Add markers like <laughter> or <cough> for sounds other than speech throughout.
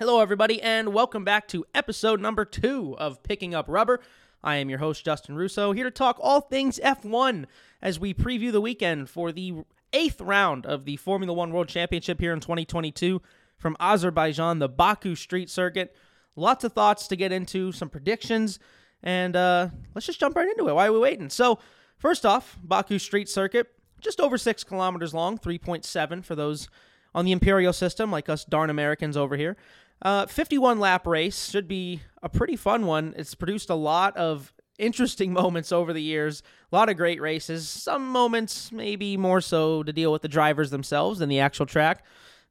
Hello, everybody, and welcome back to episode number two of Picking Up Rubber. I am your host, Justin Russo, here to talk all things F1 as we preview the weekend for the eighth round of the Formula One World Championship here in 2022 from Azerbaijan, the Baku Street Circuit. Lots of thoughts to get into, some predictions, and uh, let's just jump right into it. Why are we waiting? So, first off, Baku Street Circuit, just over six kilometers long, 3.7 for those on the Imperial system, like us darn Americans over here. Uh, 51 lap race should be a pretty fun one. It's produced a lot of interesting <laughs> moments over the years, a lot of great races. Some moments maybe more so to deal with the drivers themselves than the actual track.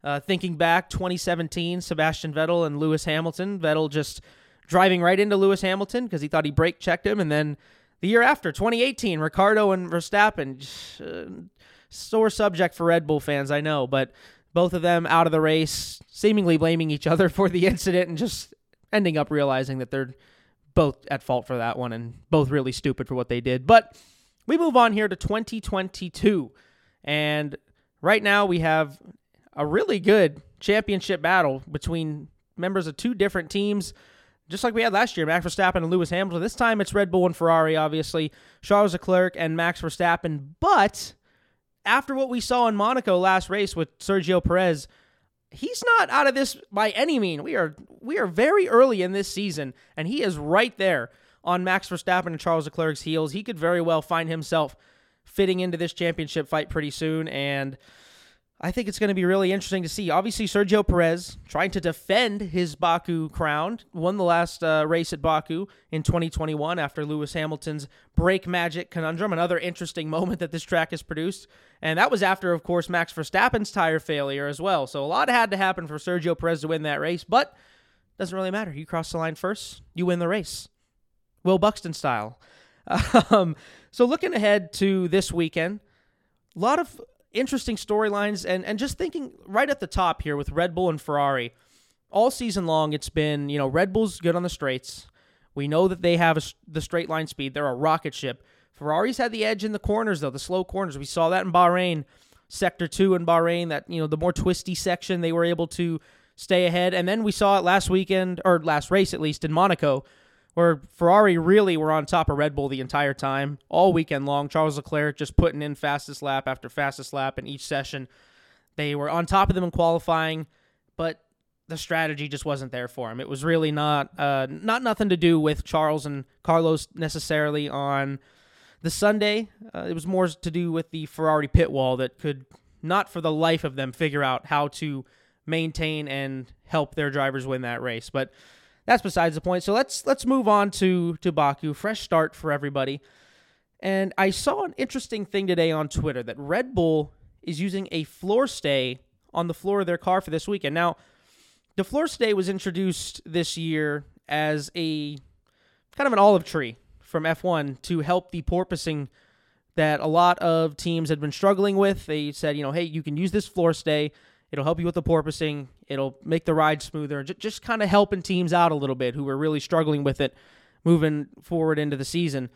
Uh, thinking back, 2017, Sebastian Vettel and Lewis Hamilton. Vettel just driving right into Lewis Hamilton because he thought he brake checked him, and then the year after, 2018, Ricciardo and Verstappen. <sighs> Uh, sore subject for Red Bull fans, I know, but both of them out of the race, seemingly blaming each other <laughs> for the incident and just ending up realizing that they're both at fault for that one and both really stupid for what they did. But we move on here to 2022. And right now we have a really good championship battle between members of two different teams, just like we had last year, Max Verstappen and Lewis Hamilton. This time it's Red Bull and Ferrari, obviously, Charles Leclerc and Max Verstappen. But after what we saw in Monaco last race with Sergio Perez, he's not out of this by any mean. We are we are very early in this season, and he is right there on Max Verstappen and Charles Leclerc's heels. He could very well find himself fitting into this championship fight pretty soon, and I think it's going to be really interesting to see. Obviously, Sergio Perez trying to defend his Baku crown, won the last uh, race at Baku in 2021 after Lewis Hamilton's brake magic conundrum. Another interesting <laughs> moment that this track has produced. And that was after, of course, Max Verstappen's tire failure as well. So a lot had to happen for Sergio Perez to win that race, but doesn't really matter. You cross the line first, you win the race. Will Buxton style. <laughs> Um, so looking ahead to this weekend, a lot of interesting storylines and and just thinking right at the top here with Red Bull and Ferrari. All season long, it's been you know Red Bull's good on the straights. We know that they have a, the straight line speed. They're a rocket ship. Ferrari's had the edge in the corners though, the slow corners. We saw that in Bahrain, sector two in Bahrain. That you know the more twisty section they were able to stay ahead, and then we saw it last weekend or last race at least in Monaco where Ferrari really were on top of Red Bull the entire time, all weekend long. Charles Leclerc just putting in fastest lap after fastest lap in each session. They were on top of them in qualifying, but the strategy just wasn't there for him. It was really not uh, not nothing to do with Charles and Carlos necessarily on the Sunday. Uh, it was more to do with the Ferrari pit wall that could not for the life of them figure out how to maintain and help their drivers win that race. But that's besides the point. So let's let's move on to to Baku. Fresh start for everybody. And I saw an interesting thing today on Twitter that Red Bull is using a floor stay on the floor of their car for this weekend. Now, the floor stay was introduced this year as a kind of an olive tree from F1 to help the porpoising that a lot of teams had been struggling with. They said, you know, hey, you can use this floor stay It'll help you with the porpoising. It'll make the ride smoother. J- just kind of helping teams out a little bit who were really struggling with it moving forward into the season.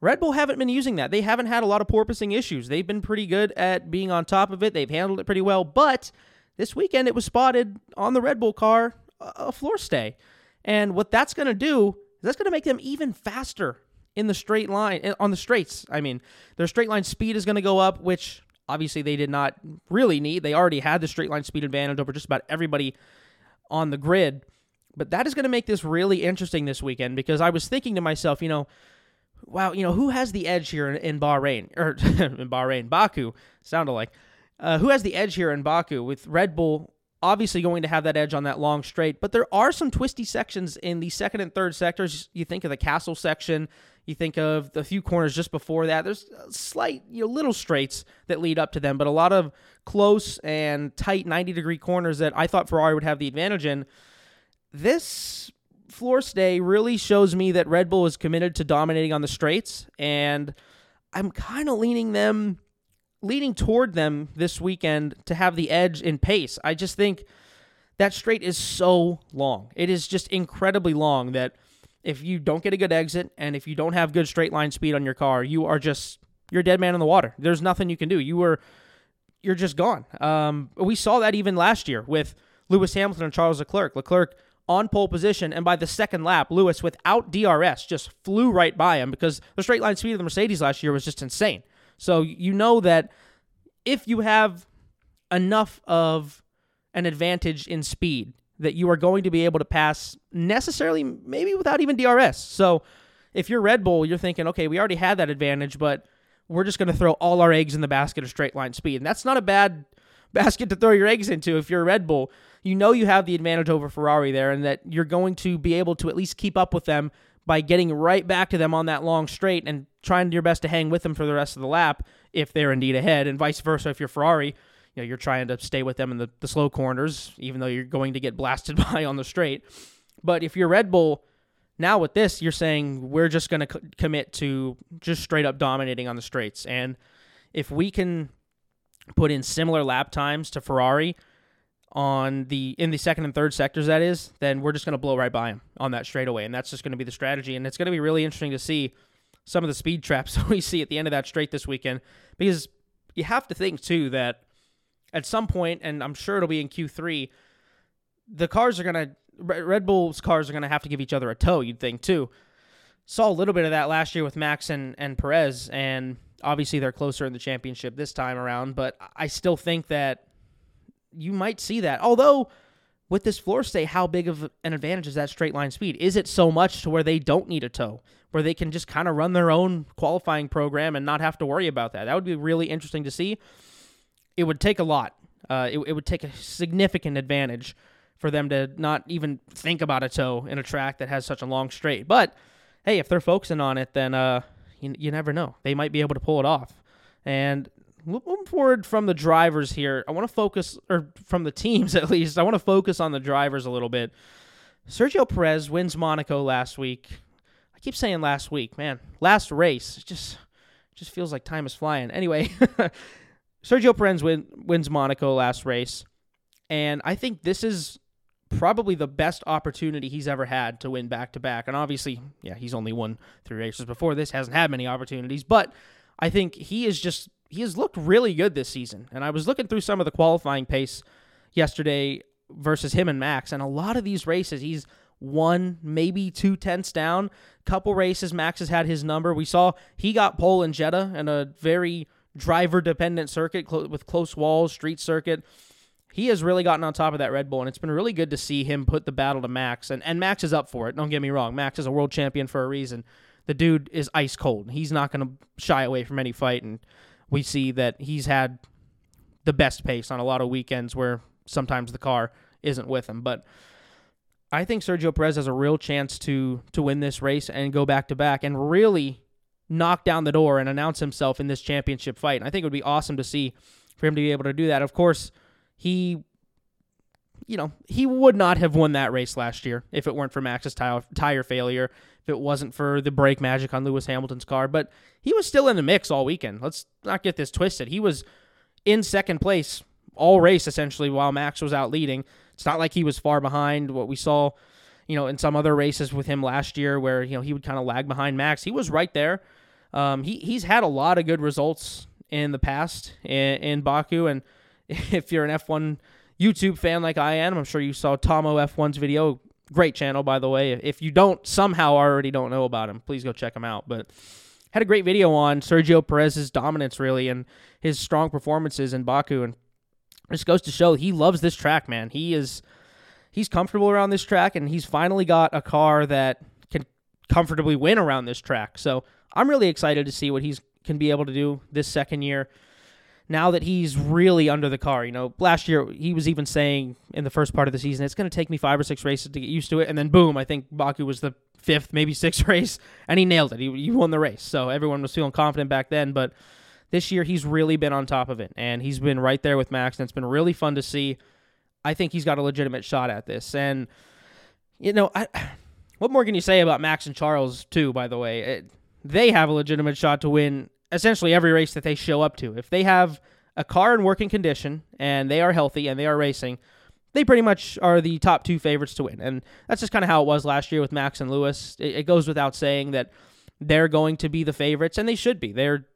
Red Bull haven't been using that. They haven't had a lot of porpoising issues. They've been pretty good at being on top of it. They've handled it pretty well. But this weekend it was spotted on the Red Bull car a floor stay. And what that's going to do is that's going to make them even faster in the straight line eh, on the straights. I mean, their straight line speed is going to go up, which Obviously, they did not really need. They already had the straight line speed advantage over just about everybody on the grid. But that is going to make this really interesting this weekend because I was thinking to myself, you know, wow, you know, who has the edge here in, in Bahrain <laughs> or in Bahrain, Baku sounded like, uh, who has the edge here in Baku with Red Bull obviously going to have that edge on that long straight, but there are some twisty sections in the second and third sectors. You think of the castle section, you think of the few corners just before that. There's slight, you know, little straights that lead up to them, but a lot of close and tight 90 degree corners that I thought Ferrari would have the advantage in. This floor stay really shows me that Red Bull is committed to dominating on the straights, and I'm kind of leaning them leaning toward them this weekend to have the edge in pace. I just think that straight is so long. It is just incredibly long that if you don't get a good exit and if you don't have good straight line speed on your car, you are just you're a dead man in the water. There's nothing you can do. You were you're just gone. Um, we saw that even last year with Lewis Hamilton and Charles Leclerc. Leclerc on pole position, and by the second lap, Lewis, without DRS, just flew right by him because the straight line speed of the Mercedes last year was just insane. So you know that if you have enough of an advantage in speed, that you are going to be able to pass necessarily, maybe without even DRS. So if you're Red Bull, you're thinking, okay, we already had that advantage, but we're just going to throw all our eggs in the basket of straight line speed. And that's not a bad <laughs> basket to throw your eggs into if you're Red Bull. You know you have the advantage over Ferrari there and that you're going to be able to at least keep up with them by getting right back to them on that long straight and trying your best to hang with them for the rest of the lap if they're indeed ahead, and vice versa if you're Ferrari. You know, you're trying to stay with them in the, the slow corners, even though you're going to get blasted <laughs> by on the straight. But if you're Red Bull, now with this, you're saying we're just going to commit to just straight up dominating on the straights. And if we can put in similar lap times to Ferrari on the in the second and third sectors, that is, then we're just going to blow right by him on that straightaway, and that's just going to be the strategy. And it's going to be really interesting to see some of the speed traps <laughs> we see at the end of that straight this weekend, because you have to think too that at some point, and I'm sure it'll be in Q3, the cars are going to Red Bull's cars are going to have to give each other a tow, you'd think, too. Saw a little bit of that last year with Max and, and Perez, and obviously they're closer in the championship this time around, but I still think that you might see that. Although, with this floor stay, how big of an advantage is that straight line speed? Is it so much to where they don't need a tow, where they can just kind of run their own qualifying program and not have to worry about that? That would be really interesting to see. It would take a lot. Uh, it, it would take a significant advantage for them to not even think about a tow in a track that has such a long straight. But hey, if they're focusing on it, then uh, you, you never know. They might be able to pull it off. And moving forward from the drivers here, I want to focus, or from the teams <laughs> at least, I want to focus on the drivers a little bit. Sergio Perez wins Monaco last week. I keep saying last week, man. Last race. It just just feels like time is flying. Anyway, <laughs> Sergio Perez win, wins Monaco last race. And I think this is probably the best opportunity he's ever had to win back to back. And obviously, yeah, he's only won three races before this, hasn't had many opportunities, but I think he is just he has looked really good this season. And I was looking through some of the qualifying pace yesterday versus him and Max, and a lot of these races he's one, maybe two tenths down. Couple races, Max has had his number. We saw he got pole in Jeddah and a very driver dependent circuit cl- with close walls, street circuit he has really gotten on top of that Red Bull, and it's been really good to see him put the battle to Max. And, and Max is up for it. Don't get me wrong. Max is a world champion for a reason. The dude is ice cold. He's not going to shy away from any fight. And we see that he's had the best pace on a lot of weekends where sometimes the car isn't with him. But I think Sergio Perez has a real chance to to win this race and go back to back and really knock down the door and announce himself in this championship fight. And I think it would be awesome to see for him to be able to do that. Of course, he you know, he would not have won that race last year if it weren't for Max's tire, tire failure, if it wasn't for the brake magic on Lewis Hamilton's car. But he was still in the mix all weekend. Let's not get this twisted. He was in second place all race essentially while Max was out leading. It's not like he was far behind what we saw, you know, in some other races with him last year where, you know, he would kind of lag behind Max. He was right there. Um, he, he's had a lot of good results in the past in, in Baku and <laughs> – if you're an F1 YouTube fan like I am, I'm sure you saw Tomo F1's video. Great channel, by the way. If you don't somehow already don't know about him, please go check him out. But had a great video on Sergio Perez's dominance, really, and his strong performances in Baku. And just goes to show he loves this track, man. He is he's comfortable around this track, and he's finally got a car that can comfortably win around this track. So I'm really excited to see what he's can be able to do this second year now that he's really under the car. You know, last year he was even saying in the first part of the season, it's going to take me five or six races to get used to it. And then boom, I think Baku was the fifth, maybe sixth <laughs> race, and he nailed it. He, he won the race. So everyone was feeling confident back then. But this year he's really been on top of it, and he's been right there with Max, and it's been really fun to see. I think he's got a legitimate shot at this. And, you know, I, <sighs> what more can you say about Max and Charles, too, by the way? It, they have a legitimate shot to win essentially every race that they show up to. If they have a car in working condition and they are healthy and they are racing, they pretty much are the top two favorites to win. And that's just kind of how it was last year with Max and Lewis. It, it, goes without saying that they're going to be the favorites, and they should be. They're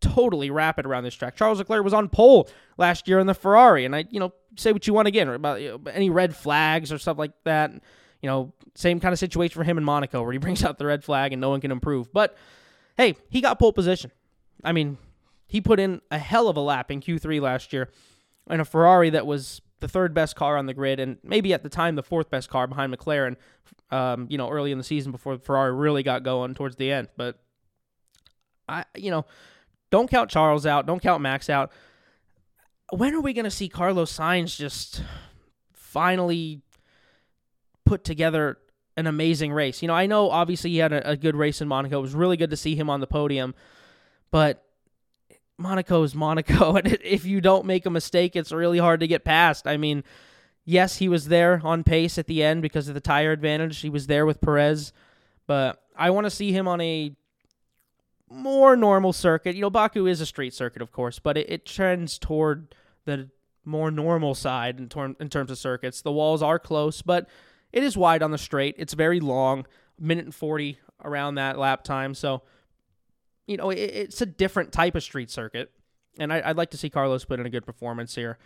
totally rapid around this track. Charles Leclerc was on pole last year in the Ferrari, and I, you know, say what you want again about you know, any red flags or stuff like that. You know, same kind of situation for him in Monaco where he <laughs> brings out the red flag and no one can improve. But hey, he got pole position. I mean, he put in a hell of a lap in Q3 last year in a Ferrari that was the third best car on the grid and maybe at the time the fourth best car behind McLaren. Um, you know, early in the season before Ferrari really got going towards the end. But I, you know, don't count Charles out. Don't count Max out. When are we going to see Carlos Sainz just finally put together an amazing race? You know, I know obviously he had a, a good race in Monaco. It was really good to see him on the podium, but Monaco is Monaco, <laughs> and if you don't make a mistake, it's really hard to get past. I mean, yes, he was there on pace at the end because of the tire advantage. He was there with Perez, but I want to see him on a more normal circuit. You know, Baku is a street circuit, of course, but it, it trends toward the more normal side in, in terms of circuits. The walls are close, but it is wide on the straight. It's very long, minute and 40 around that lap time. So, you know, it, it's a different type of street circuit. And I, would like to see Carlos put in a good performance here.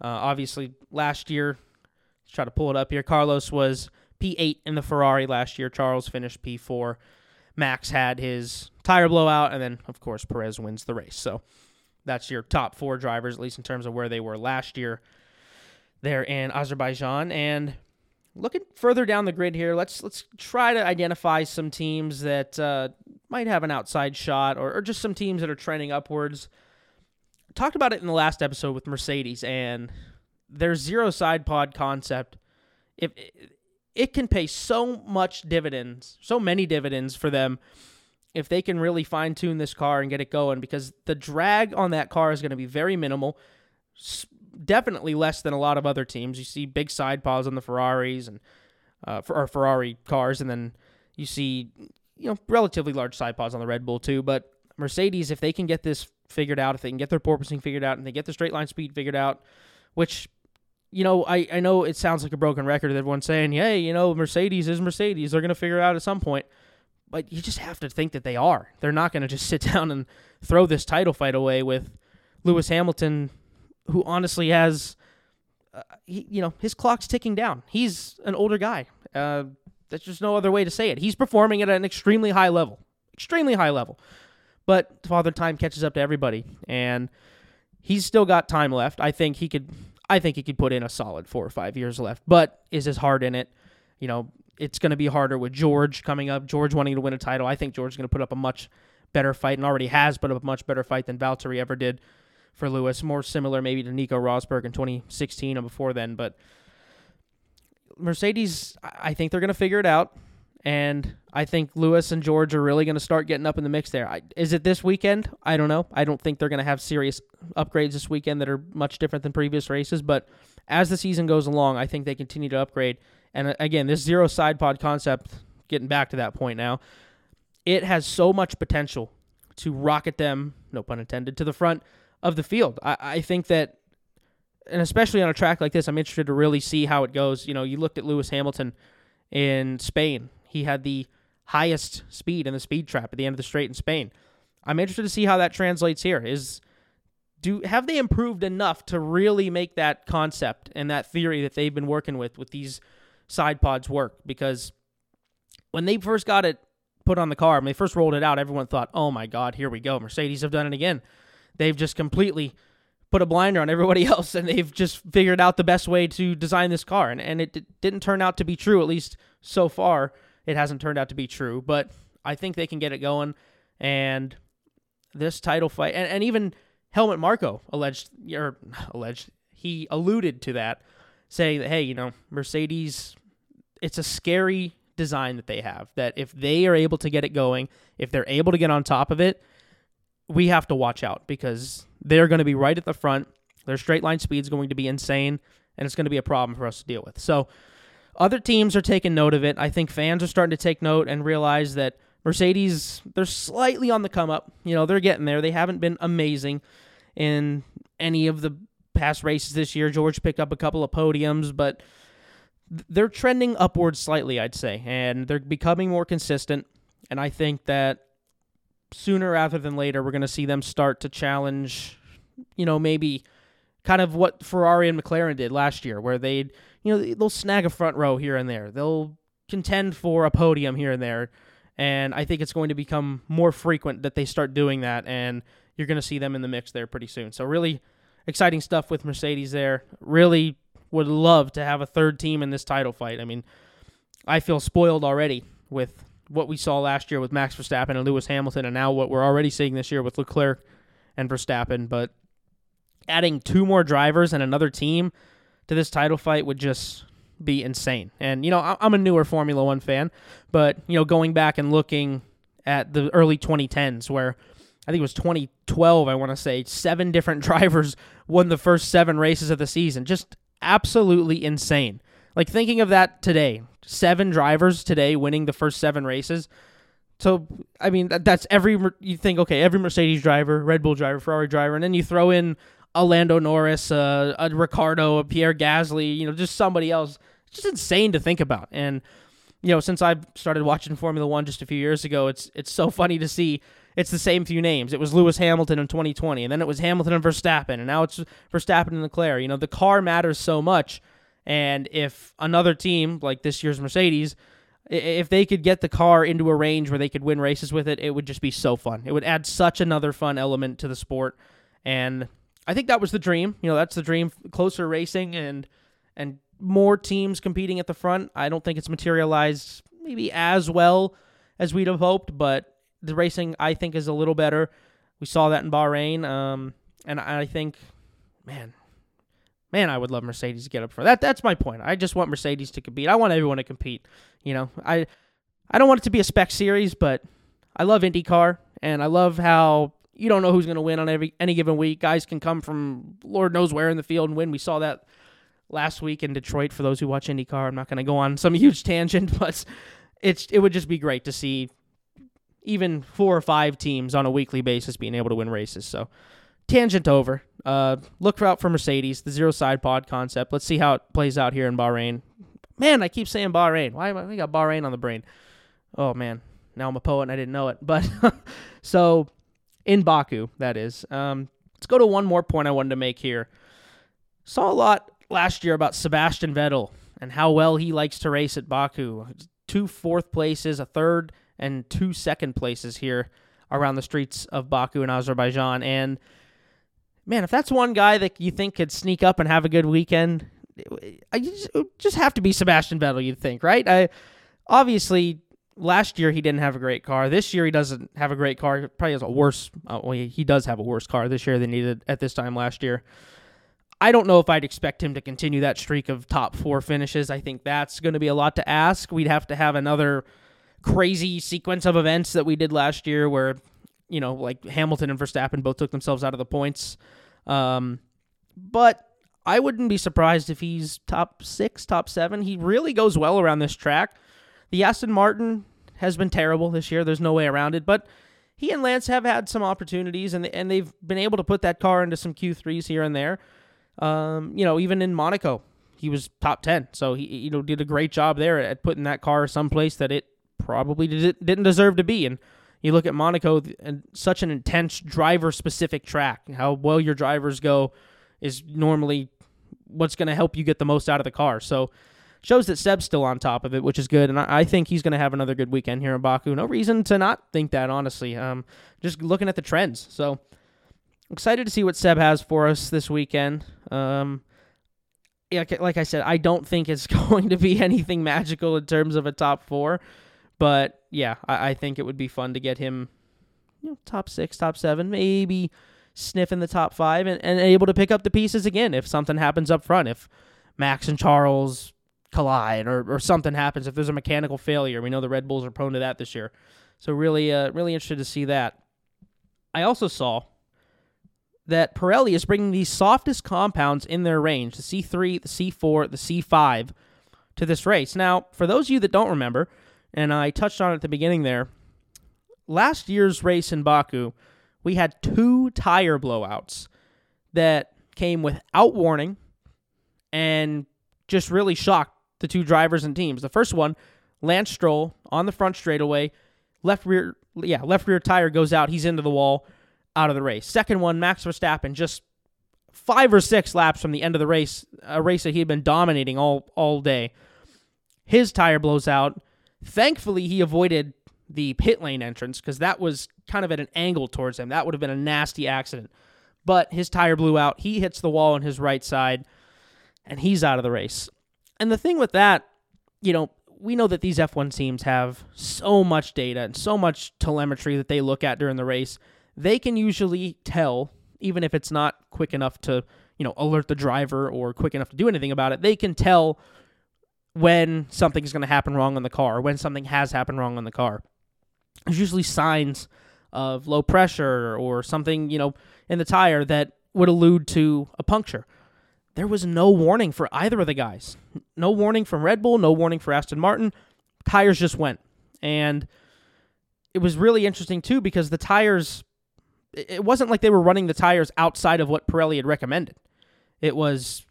Uh, obviously, last year, let's try to pull it up here. Carlos was P8 in the Ferrari last year. Charles finished P4. Max had his tire blowout, and then, of course, Perez wins the race. So that's your top four drivers, at least in terms of where they were last year there in Azerbaijan. And looking further down the grid here, let's let's try to identify some teams that uh, might have an outside shot, or, or just some teams that are trending upwards. Talked about it in the last episode with Mercedes and their zero side pod concept. If it can pay so much dividends, so many dividends for them if they can really fine tune this car and get it going because the drag on that car is going to be very minimal. Definitely less than a lot of other teams. You see big side pods on the Ferraris and uh, for or Ferrari cars, and then you see you know relatively large side pods on the Red Bull too. But Mercedes, if they can get this figured out, if they can get their porpoising figured out, and they get the straight line speed figured out, which you know, I, I know it sounds like a broken record. That everyone's saying, hey, you know, Mercedes is Mercedes. They're going to figure it out at some point. But you just have to think that they are. They're not going to just <laughs> sit down and throw this title fight away with Lewis Hamilton, who honestly has, uh, he, you know, his clock's ticking down. He's an older guy. Uh, there's just no other way to say it. He's performing at an extremely high level, extremely high level. But Father Time catches up to everybody, and he's still got time left. I think he could I think he could put in a solid four or five years left. But is his heart in it? You know, it's going to be harder with George coming up. George wanting to win a title. I think George is going to put up a much better fight and already has put up a much better fight than Valtteri ever did for Lewis. More similar maybe to Nico Rosberg in 2016 and before then. But Mercedes, I think they're going to figure it out. And I think Lewis and George are really going to start getting up in the mix there. I, is it this weekend? I don't know. I don't think they're going to have serious upgrades this weekend that are much different than previous races. But as the season goes along, I think they continue to upgrade. And uh, again, this zero side pod concept, getting back to that point now, it has so much potential to rocket them, no pun intended, to the front of the field. I, I think that, and especially on a track like this, I'm interested to really see how it goes. You know, you looked at Lewis Hamilton in Spain he had the highest speed in the speed trap at the end of the straight in Spain. I'm interested to see how that translates here. Is do have they improved enough to really make that concept and that theory that they've been working with with these side pods work? Because when they first got it put on the car, when they first rolled it out, everyone thought, "Oh my God, here we go! Mercedes have done it again. They've just completely put a blinder on everybody <laughs> else, and they've just figured out the best way to design this car." And and it didn't turn out to be true, at least so far it hasn't turned out to be true, but I think they can get it going. And this title fight, and, and even Helmut Marko alleged, or <laughs> alleged, he alluded to that, saying that, hey, you know, Mercedes, it's a scary design that they have. That if they are able to get it going, if they're able to get on top of it, we have to watch out because they're going to be right at the front. Their straight line speed is going to be insane, and it's going to be a problem for us to deal with. So, other teams are taking note of it. I think fans are starting to take note and realize that Mercedes, they're slightly on the come up. You know, they're getting there. They haven't been amazing in any of the past races this year. George picked up a couple of podiums, but they're trending upwards slightly, I'd say, and they're becoming more consistent. And I think that sooner rather than later, we're going to see them start to challenge, you know, maybe kind of what Ferrari and McLaren did last year, where they'd, you know, they'll snag a front row here and there. They'll contend for a podium here and there. And I think it's going to become more frequent that they start doing that. And you're going to see them in the mix there pretty soon. So, really exciting stuff with Mercedes there. Really would love to have a third team in this title fight. I mean, I feel spoiled already with what we saw last year with Max Verstappen and Lewis Hamilton, and now what we're already seeing this year with Leclerc and Verstappen. But adding two more drivers and another team to this title fight would just be insane. And, you know, I'm a newer Formula One fan, but, you know, going back and looking at the early 2010s where I think it was 2012, I want to say, seven different <laughs> drivers won the first seven races of the season. Just absolutely insane. Like thinking of that today, seven drivers today winning the first seven races. So I mean that, that's every you think okay every Mercedes driver, Red Bull driver, Ferrari driver, and then you throw in a Lando Norris, uh, a Ricciardo, a Pierre Gasly, you know, just somebody else. It's just insane to think about. And you know, since I've started watching Formula One just a few years ago, it's it's so <laughs> funny to see it's the same few names. It was Lewis Hamilton in 2020, and then it was Hamilton and Verstappen, and now it's Verstappen and Leclerc. You know, the car matters so much and if another team like this year's Mercedes, if they could get the car into a range where they could win races with it, it would just be so fun. It would add such another fun element to the sport. And I think that was the dream. You know, that's the dream. Closer racing and and more teams competing at the front. I don't think it's materialized maybe as well as we'd have hoped, but the racing I think is a little better. We saw that in Bahrain, um, and I think, man, Man, I would love Mercedes to get up for that. That's my point. I just want Mercedes to compete. I want everyone to compete. You know, I I don't want it to be a spec series, but I love IndyCar and I love how you don't know who's going to win on every any given week. Guys can come from Lord knows where in the field and win. We saw that last week in Detroit. For those who watch IndyCar, I'm not going to go on some <laughs> huge tangent, but it's it would just be great to see even four or five teams on a weekly basis being able to win races. So tangent over. Uh, look out for Mercedes, the zero side pod concept. Let's see how it plays out here in Bahrain. Man, I keep saying Bahrain. Why am I, I got Bahrain on the brain? Oh man, now I'm a poet and I didn't know it. But <laughs> so in Baku, that is. Um, let's go to one more point I wanted to make here. Saw a lot last year about Sebastian Vettel and how well he likes to race at Baku. Two fourth places, a third, and two second places here around the streets of Baku in Azerbaijan. And man, if that's one guy that you think could sneak up and have a good weekend, I just, just have to be Sebastian Vettel. You'd think, right? I obviously last year he didn't have a great car. This year he doesn't have a great car. Probably has a worse. Uh, well, he does have a worse car this year than he did at this time last year. I don't know if I'd expect him to continue that streak of top four finishes. I think that's going to be a lot to ask. We'd have to have another crazy sequence of events that we did last year where, you know, like Hamilton and Verstappen both took themselves out of the points. Um, but I wouldn't be surprised if he's top six, top seven. He really goes well around this track. The Aston Martin has been terrible this year. There's no way around it. But he and Lance have had some opportunities, and and they've been able to put that car into some Q3s here and there. Um, you know, even in Monaco, he was top ten, so he you know did a great job there at putting that car someplace that it probably didn't deserve to be. And you look at Monaco and such an intense driver specific track. How well your drivers go is normally what's going to help you get the most out of the car. So shows that Seb's still on top of it, which is good. And I, think he's going to have another good weekend here in Baku. No reason to not think that, honestly. Um, just looking at the trends. So excited to see what Seb has for us this weekend. Um, yeah, like I said, I don't think it's <laughs> going to be anything magical in terms of a top four. But yeah, I, I think it would be fun to get him, you know, top six, top seven, maybe sniff in the top five, and, and able to pick up the pieces again if something happens up front. If Max and Charles collide or, or something happens, if there's a mechanical failure, we know the Red Bulls are prone to that this year. So really, uh, really interested to see that. I also saw that Pirelli is bringing the softest compounds in their range, the C3, the C4, the C5, to this race. Now, for those of you that don't remember, and I touched on it at the beginning there. Last year's race in Baku, we had two tire blowouts that came without warning and just really shocked the two drivers and teams. The first one, Lance Stroll on the front straightaway, left rear, yeah, left rear tire goes out. He's into the wall, out of the race. Second one, Max Verstappen just five or six laps from the end of the race, a race that he had been dominating all all day. His tire blows out. Thankfully, he avoided the pit lane entrance because that was kind of at an angle towards him. That would have been a nasty accident. But his tire blew out. He hits the wall on his right side, and he's out of the race. And the thing with that, you know, we know that these F1 teams have so much data and so much telemetry that they look at during the race. They can usually tell, even if it's not quick enough to, you know, alert the driver or quick enough to do anything about it, they can tell when something's going to happen wrong on the car, when something has happened wrong on the car. There's usually signs of low pressure or something, you know, in the tire that would allude to a puncture. There was no warning for either of the guys. No warning from Red Bull, no warning for Aston Martin. Tires just went. And it was really interesting too because the tires it wasn't like they were running the tires outside of what Pirelli had recommended. It was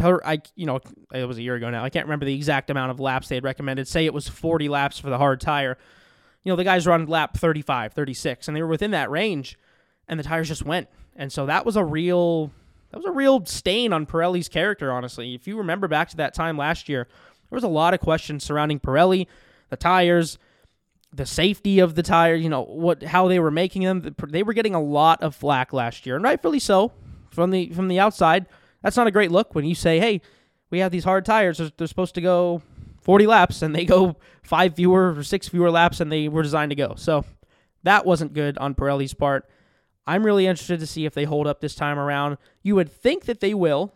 I you know it was a year ago now. I can't remember the exact amount of laps they had recommended. Say it was 40 laps for the hard tire. You know, the guys run lap 35, 36 and they were within that range and the tires just went. And so that was a real that was a real stain on Pirelli's character, honestly. If you remember back to that time last year, there was a lot of questions surrounding Pirelli, the tires, the safety of the tire, you know, what how they were making them. They were getting a lot of flack last year, and rightfully so from the from the outside. That's not a great look when you say, "Hey, we have these hard tires. They're, they're supposed to go 40 laps, and they go five fewer or six fewer laps than they were designed to go." So that wasn't good on Pirelli's part. I'm really interested to see if they hold up this time around. You would think that they will.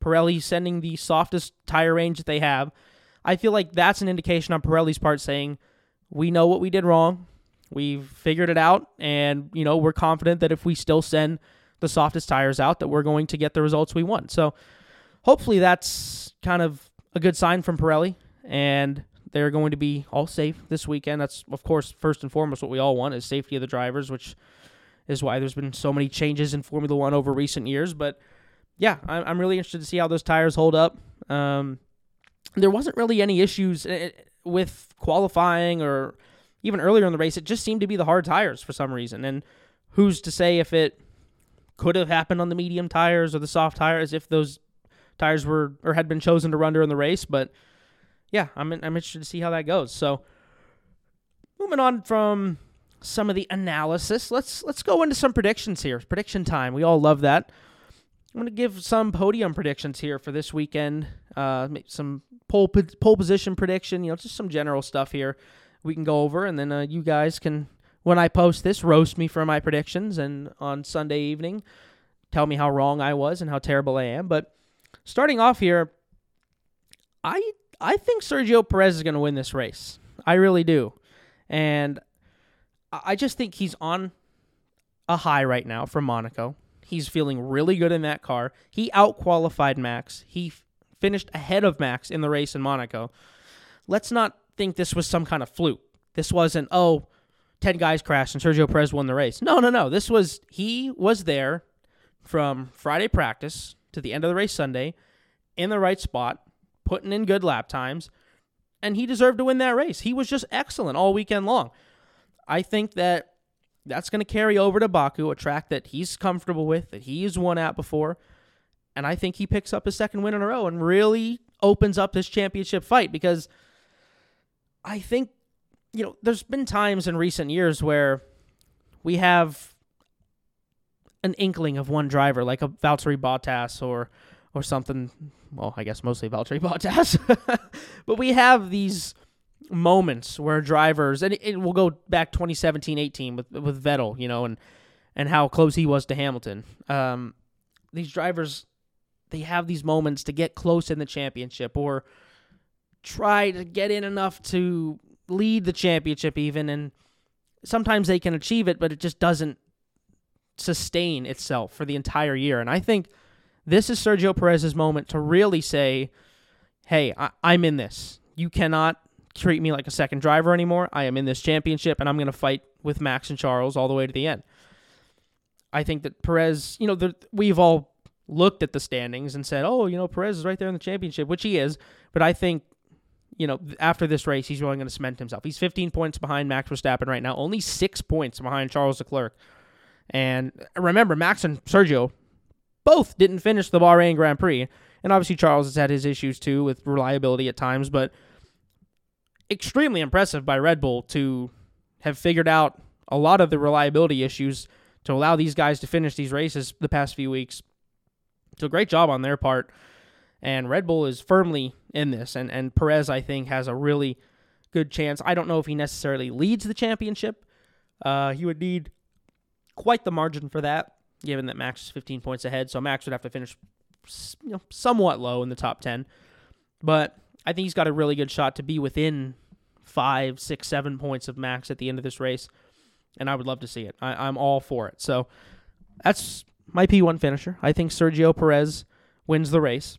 Pirelli sending the softest tire range that they have. I feel like that's an indication on Pirelli's part saying, we know what we did wrong. We've figured it out, and you know we're confident that if we still send the softest tires out, that we're going to get the results we want. So hopefully that's kind of a good sign from Pirelli, and they're going to be all safe this weekend. That's of course first and foremost what we all want is safety of the drivers, which is why there's been so many changes in Formula One over recent years. But yeah, I'm really interested to see how those tires hold up. Um, there wasn't really any issues eh, eh, with qualifying or even earlier in the race. It just seemed to be the hard tires for some reason. And who's to say if it could have happened on the medium tires or the soft tires if those tires were or had been chosen to run during the race? But yeah, I'm I'm interested to see how that goes. So moving on from some of the analysis. Let's let's go into some predictions here. Prediction time. We all love that. I'm going to give some podium predictions here for this weekend. Uh, some pole pole position prediction. You know, just some general stuff here we can go over, and then uh, you guys can, when I post this, roast me for my predictions, and on Sunday evening, tell me how wrong I was and how terrible I am. But starting off here, I I think Sergio Perez is going to win this race. I really do, and I just think he's on a high right now from Monaco. He's feeling really good in that car. He outqualified Max. He f- finished ahead of Max in the race in Monaco. Let's not think this was some kind of fluke. This wasn't, oh, 10 guys crashed and Sergio Perez won the race. No, no, no. This was, he was there from Friday practice to the end of the race Sunday in the right spot, putting in good lap times, and he deserved to win that race. He was just excellent all weekend long. I think that that's going to carry over to Baku, a track that he's comfortable with, that he's won at before. And I think he picks up his second win in a row and really opens up this championship fight because I think, you know, there's been times in recent years where we have an inkling of one driver, like a Valtteri Bottas or or something. Well, I guess mostly Valtteri <laughs> Bottas, but we have these moments where drivers and it, will go back 2017 18 with with Vettel you know and and how close he was to Hamilton um these drivers they have these moments to get close in the championship or try to get in enough to lead the championship even and sometimes they can achieve it but it just doesn't sustain itself for the entire year and I think this is Sergio Perez's moment to really say hey I- I'm in this you cannot treat me like a second driver anymore. I am in this championship and I'm going to fight with Max and Charles all the way to the end. I think that Perez, you know, the, we've all looked at the standings and said, oh, you know, Perez is right there in the championship, which he is. But I think you know, after this race, he's really going to cement himself. He's 15 points behind Max Verstappen right now, only six points behind Charles Leclerc. And uh, remember, Max and Sergio both didn't finish the Bahrain Grand Prix. And obviously, Charles has had his issues too with reliability at times, but extremely impressive by Red Bull to have figured out a lot of the reliability issues to allow these guys to finish these races the past few weeks. So, great job on their part. And Red Bull is firmly in this. And, and Perez, I think, has a really good chance. I don't know if he necessarily leads the championship. Uh, he would need quite the margin for that, given that Max is 15 points ahead. So Max would have to finish you know, somewhat low in the top 10. But I think he's got a really good shot to be within five, six, seven points of Max at the end of this race. And I would love to see it. I, I'm all for it. So that's my P1 finisher. I think Sergio Perez wins the race.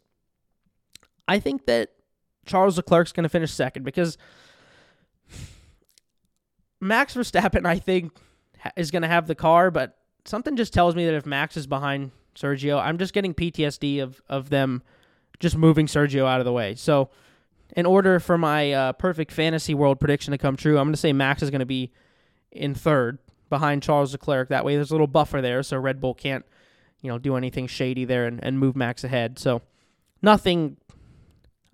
I think that Charles Leclerc's going to finish second because Max Verstappen, I think, is going to have the car, but something just tells me that if Max is behind Sergio, I'm just getting PTSD of, of them just moving Sergio out of the way. So, in order for my uh, perfect fantasy world prediction to come true, I'm going to say Max is going to be in third behind Charles Leclerc. That way, there's a little buffer there, so Red Bull can't, you know, do anything shady there and, and move Max ahead. So, nothing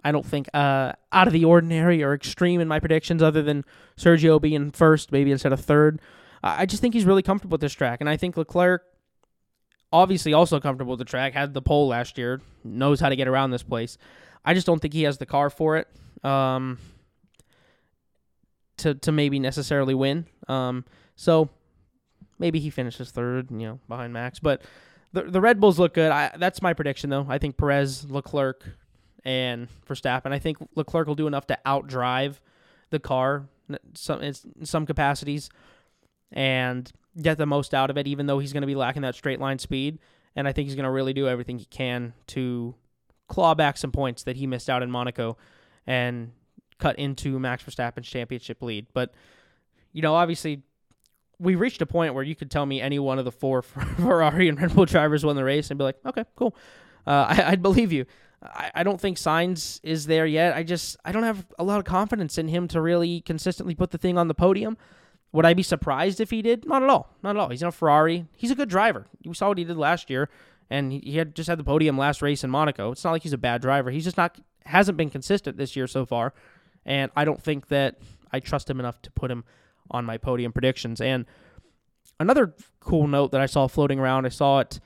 I don't think uh, out of the ordinary or extreme in my predictions, other than Sergio being first, maybe instead of third. I just think he's really comfortable with this track, and I think Leclerc, obviously also comfortable with the track, had the pole last year, knows how to get around this place. I just don't think he has the car for it. Um, to to maybe necessarily win. Um, so maybe he finishes third, you know, behind Max. But the the Red Bulls look good. I, that's my prediction, though. I think Perez, Leclerc, and for Verstappen. I think Leclerc will do enough to outdrive the car some in some capacities and get the most out of it, even though he's going to be lacking that straight line speed. And I think he's going to really do everything he can to claw back some points that he missed out in Monaco and cut into Max Verstappen's championship lead. But you know, obviously, we reached a point where you could tell me any one of the four <laughs> Ferrari and Red Bull drivers won the race and be like, okay, cool, uh, <laughs> I, would believe you. I, I don't think Sainz is there yet. I just I don't have a lot of confidence in him to really consistently put the thing on the podium. Would I be surprised if he did? Not at all. Not at all. He's in a Ferrari. He's a good driver. You saw what he did last year, and he had just had the podium last race in Monaco. It's not like he's a bad driver. He's just not hasn't been consistent this year so far, and I don't think that I trust him enough to put him on my podium predictions. And another cool note that I saw floating around, I saw it.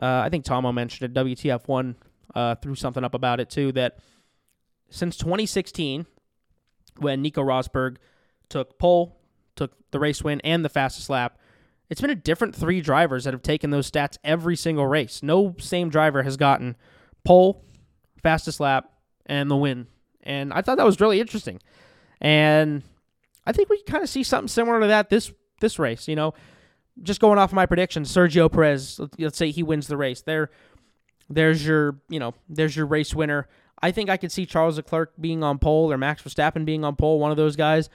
Uh, I think Tomo mentioned it. WTF1 uh, threw something up about it too that since 2016, when Nico Rosberg took pole, took the race win, and the fastest lap, it's been a different three drivers that have taken those stats every single race. No same driver has gotten pole, fastest lap, and the win. And I thought that was really interesting. And I think we kind of see something similar to that this this race. You know, just going off of my predictions, Sergio Perez, let's say he wins the race. They're there's your, you know, there's your race winner. I think I could see Charles Leclerc being on pole or Max Verstappen being on pole, one of those guys.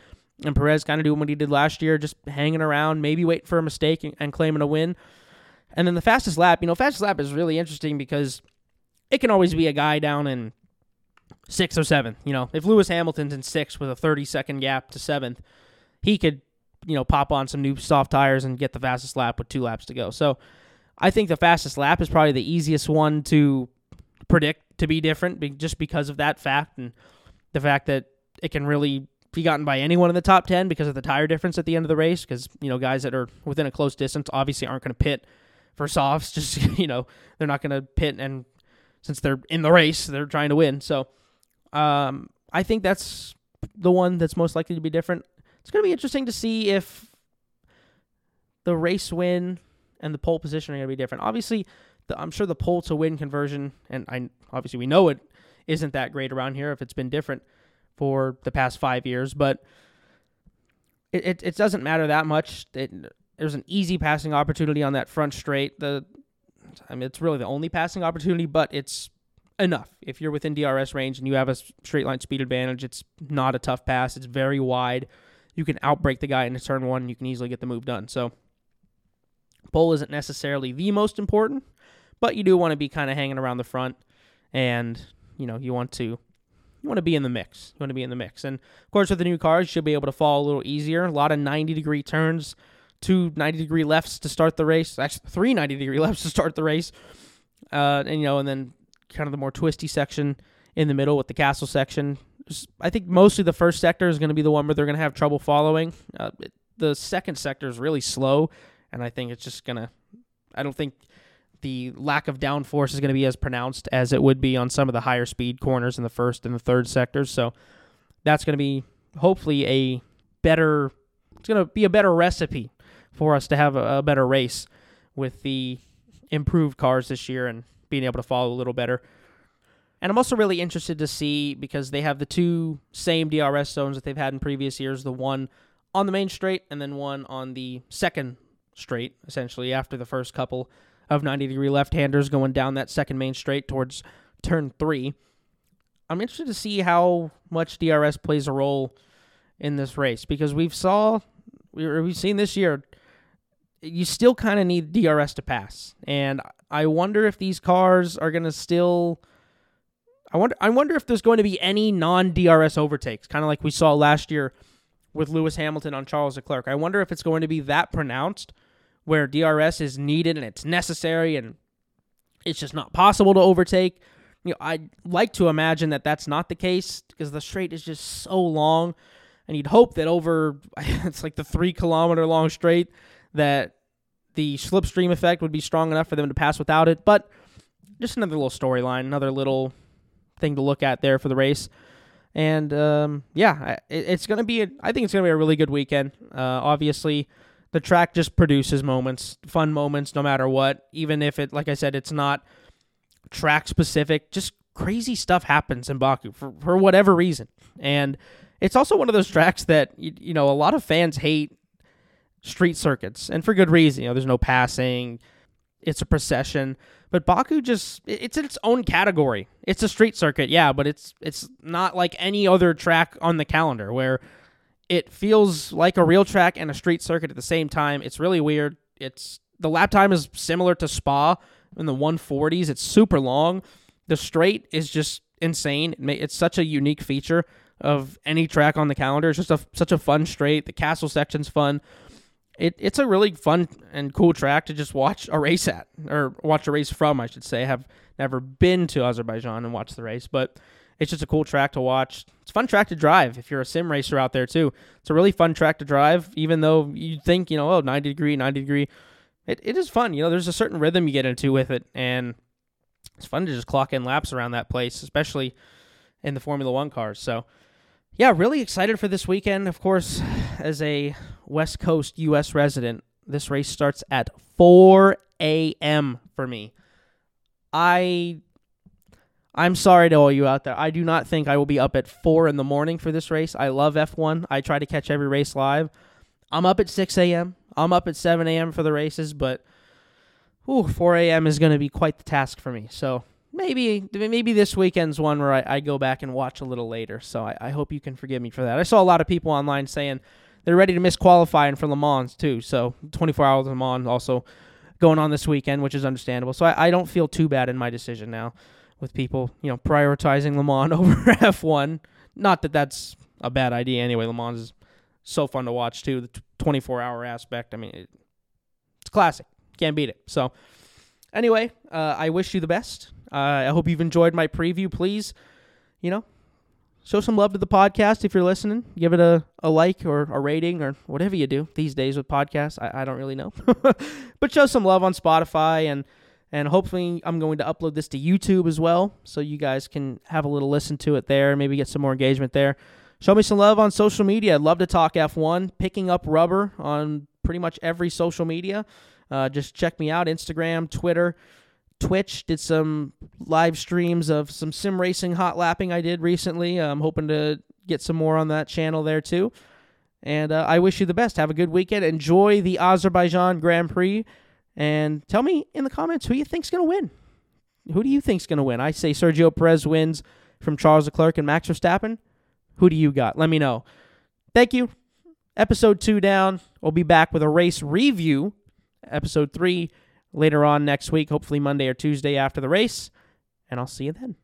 And Perez kind of doing what he did last year, just hanging around, maybe waiting for a mistake and, and claiming a win. And then the fastest lap, you know, fastest lap is really interesting because it can always be a guy down in sixth or seventh. You know, if Lewis Hamilton's in sixth with a 30 second gap to seventh, he could, you know, pop on some new soft tires and get the fastest lap with two laps to go. So I think the fastest lap is probably the easiest one to predict to be different just because of that fact and the fact that it can really be gotten by anyone in the top 10 because of the tire difference at the end of the race because you know guys that are within a close distance obviously aren't going to pit for softs <laughs> just you know they're not going to pit and since they're in the race they're trying to win. So um, i think that's the one that's most likely to be different. It's going to be interesting to see if the race win and the pole position are going to be different. Obviously, the, I'm sure the pole to win conversion, and I obviously we know it isn't that great around here if it's been different for the past five years, but it, it, it doesn't matter that much. It, there's an easy passing opportunity on that front straight. The I mean, it's really the only passing opportunity, but it's enough. If you're within DRS range and you have a straight line speed advantage, it's not a tough pass. It's very wide. You can outbrake the guy into turn one. You can easily get the move done. So Pole isn't necessarily the most important, but you do want to be kind of hanging around the front, and you know you want to you want to be in the mix. You want to be in the mix. And of course, with the new cars, you should be able to fall a little easier. A lot of 90 degree turns, two 90 degree lefts to start the race. Actually, three 90 degree <laughs> lefts to start the race. Uh, and, you know, and then kind of the more twisty section in the middle with the castle section. I think mostly the first sector is going to be the one where they're going to have trouble following. Uh, the second sector is really slow, and I think it's just to. I don't think the lack of downforce is going to be as pronounced as it would be on some of the higher speed corners in the first and the third sectors. So that's going to be hopefully a better. It's going to be a better recipe for us to have a, a better race with the improved cars this year and being able to follow a little better. And I'm also really interested to see because they have the two same DRS zones that they've had in previous years the one on the main straight and then one on the second straight, essentially, after the first couple of 90 degree left handers going down that second main straight towards turn three. I'm interested to see how much DRS plays a role in this race because we've saw we've seen this year you still kind of need DRS to pass. And I wonder if these cars are going to still I wonder I wonder if there's going to be any non-DRS overtakes, kind of like we saw last year with Lewis Hamilton on Charles Leclerc. I wonder if it's going to be that pronounced where DRS is needed and it's necessary and it's just not possible to overtake. You know, I'd like to imagine that that's not the case because the straight is just so long, and you'd hope that over <laughs> it's like the three kilometer long straight that the slipstream effect would be strong enough for them to pass without it. But just another little storyline, another little thing to look at there for the race. And um, yeah, it, it's going to be. A, I think it's going to be a really good weekend. Uh, obviously, the track just produces moments, fun moments, no matter what. Even if it, like I said, it's not track specific. Just crazy stuff happens in Baku for for whatever reason. And it's also one of those tracks that you, you know a lot of fans hate street circuits, and for good reason. You know, there's no passing. It's a procession. But Baku just it's in its own category. It's a street circuit, yeah, but it's it's not like any other track on the calendar where it feels like a real track and a street circuit at the same time. It's really weird. It's the lap time is similar to Spa in the 140s. It's super long. The straight is just insane. It's such a unique feature of any track on the calendar. It's just a, such a fun straight. The castle section's fun it, it's a really fun and cool track to just watch a race at, or watch a race from, I should say. I have never been to Azerbaijan and watched the race, but it's just a cool track to watch. Fun track to drive if you're a sim racer out there too. It's a really fun track to drive, even though you think, you know, oh, 90 degree, 90 degree. It, it is fun. You know, there's a certain rhythm you get into with it, and it's fun to just clock in laps around that place, especially in the Formula One cars. So, yeah, really excited for this weekend. Of course, as a West Coast U.S. resident, this race starts at 4 a.m. for me. I I'm sorry to all you out there. I do not think I will be up at 4 in the morning for this race. I love F1. I try to catch every race live. I'm up at 6 a.m. I'm up at 7 a.m. for the races, but ooh, 4 a.m. is going to be quite the task for me. So maybe maybe this weekend's one where I, I go back and watch a little later. So I, I hope you can forgive me for that. I saw a lot of people online saying they're ready to miss qualifying for Le Mans too. So 24 hours of Le Mans also going on this weekend, which is understandable. So I, I don't feel too bad in my decision now with people, you know, prioritizing Le Mans <laughs> over F1. Not that that's a bad idea anyway. Le Mans is so fun to watch too. The 24 hour aspect. I mean, it, it's classic. Can't beat it. So anyway, uh, I wish you the best. Uh, I hope you've enjoyed my preview. Please, you know, show some love to the podcast if you're listening. Give it a, a like or a rating or whatever you do these days with podcasts. I, I don't really know. <laughs> but show some love on Spotify and and hopefully I'm going to upload this to YouTube as well so you guys can have a little listen to it there, maybe get some more engagement there. Show me some love on social media. I'd love to talk F1, picking up rubber on pretty much every social media. Uh, just check me out Instagram, Twitter. Twitch did some live streams of some sim racing hot lapping I did recently. I'm hoping to get some more on that channel there too. And uh, I wish you the best. Have a good weekend. Enjoy the Azerbaijan Grand Prix. And tell me in the comments who you think's going to win. Who do you think's going to win? I say Sergio Perez wins from Charles Leclerc and Max Verstappen. Who do you got? Let me know. Thank you. Episode two down. We'll be back with a race review. Episode three later on next week, hopefully Monday or Tuesday after the race. And I'll see you then.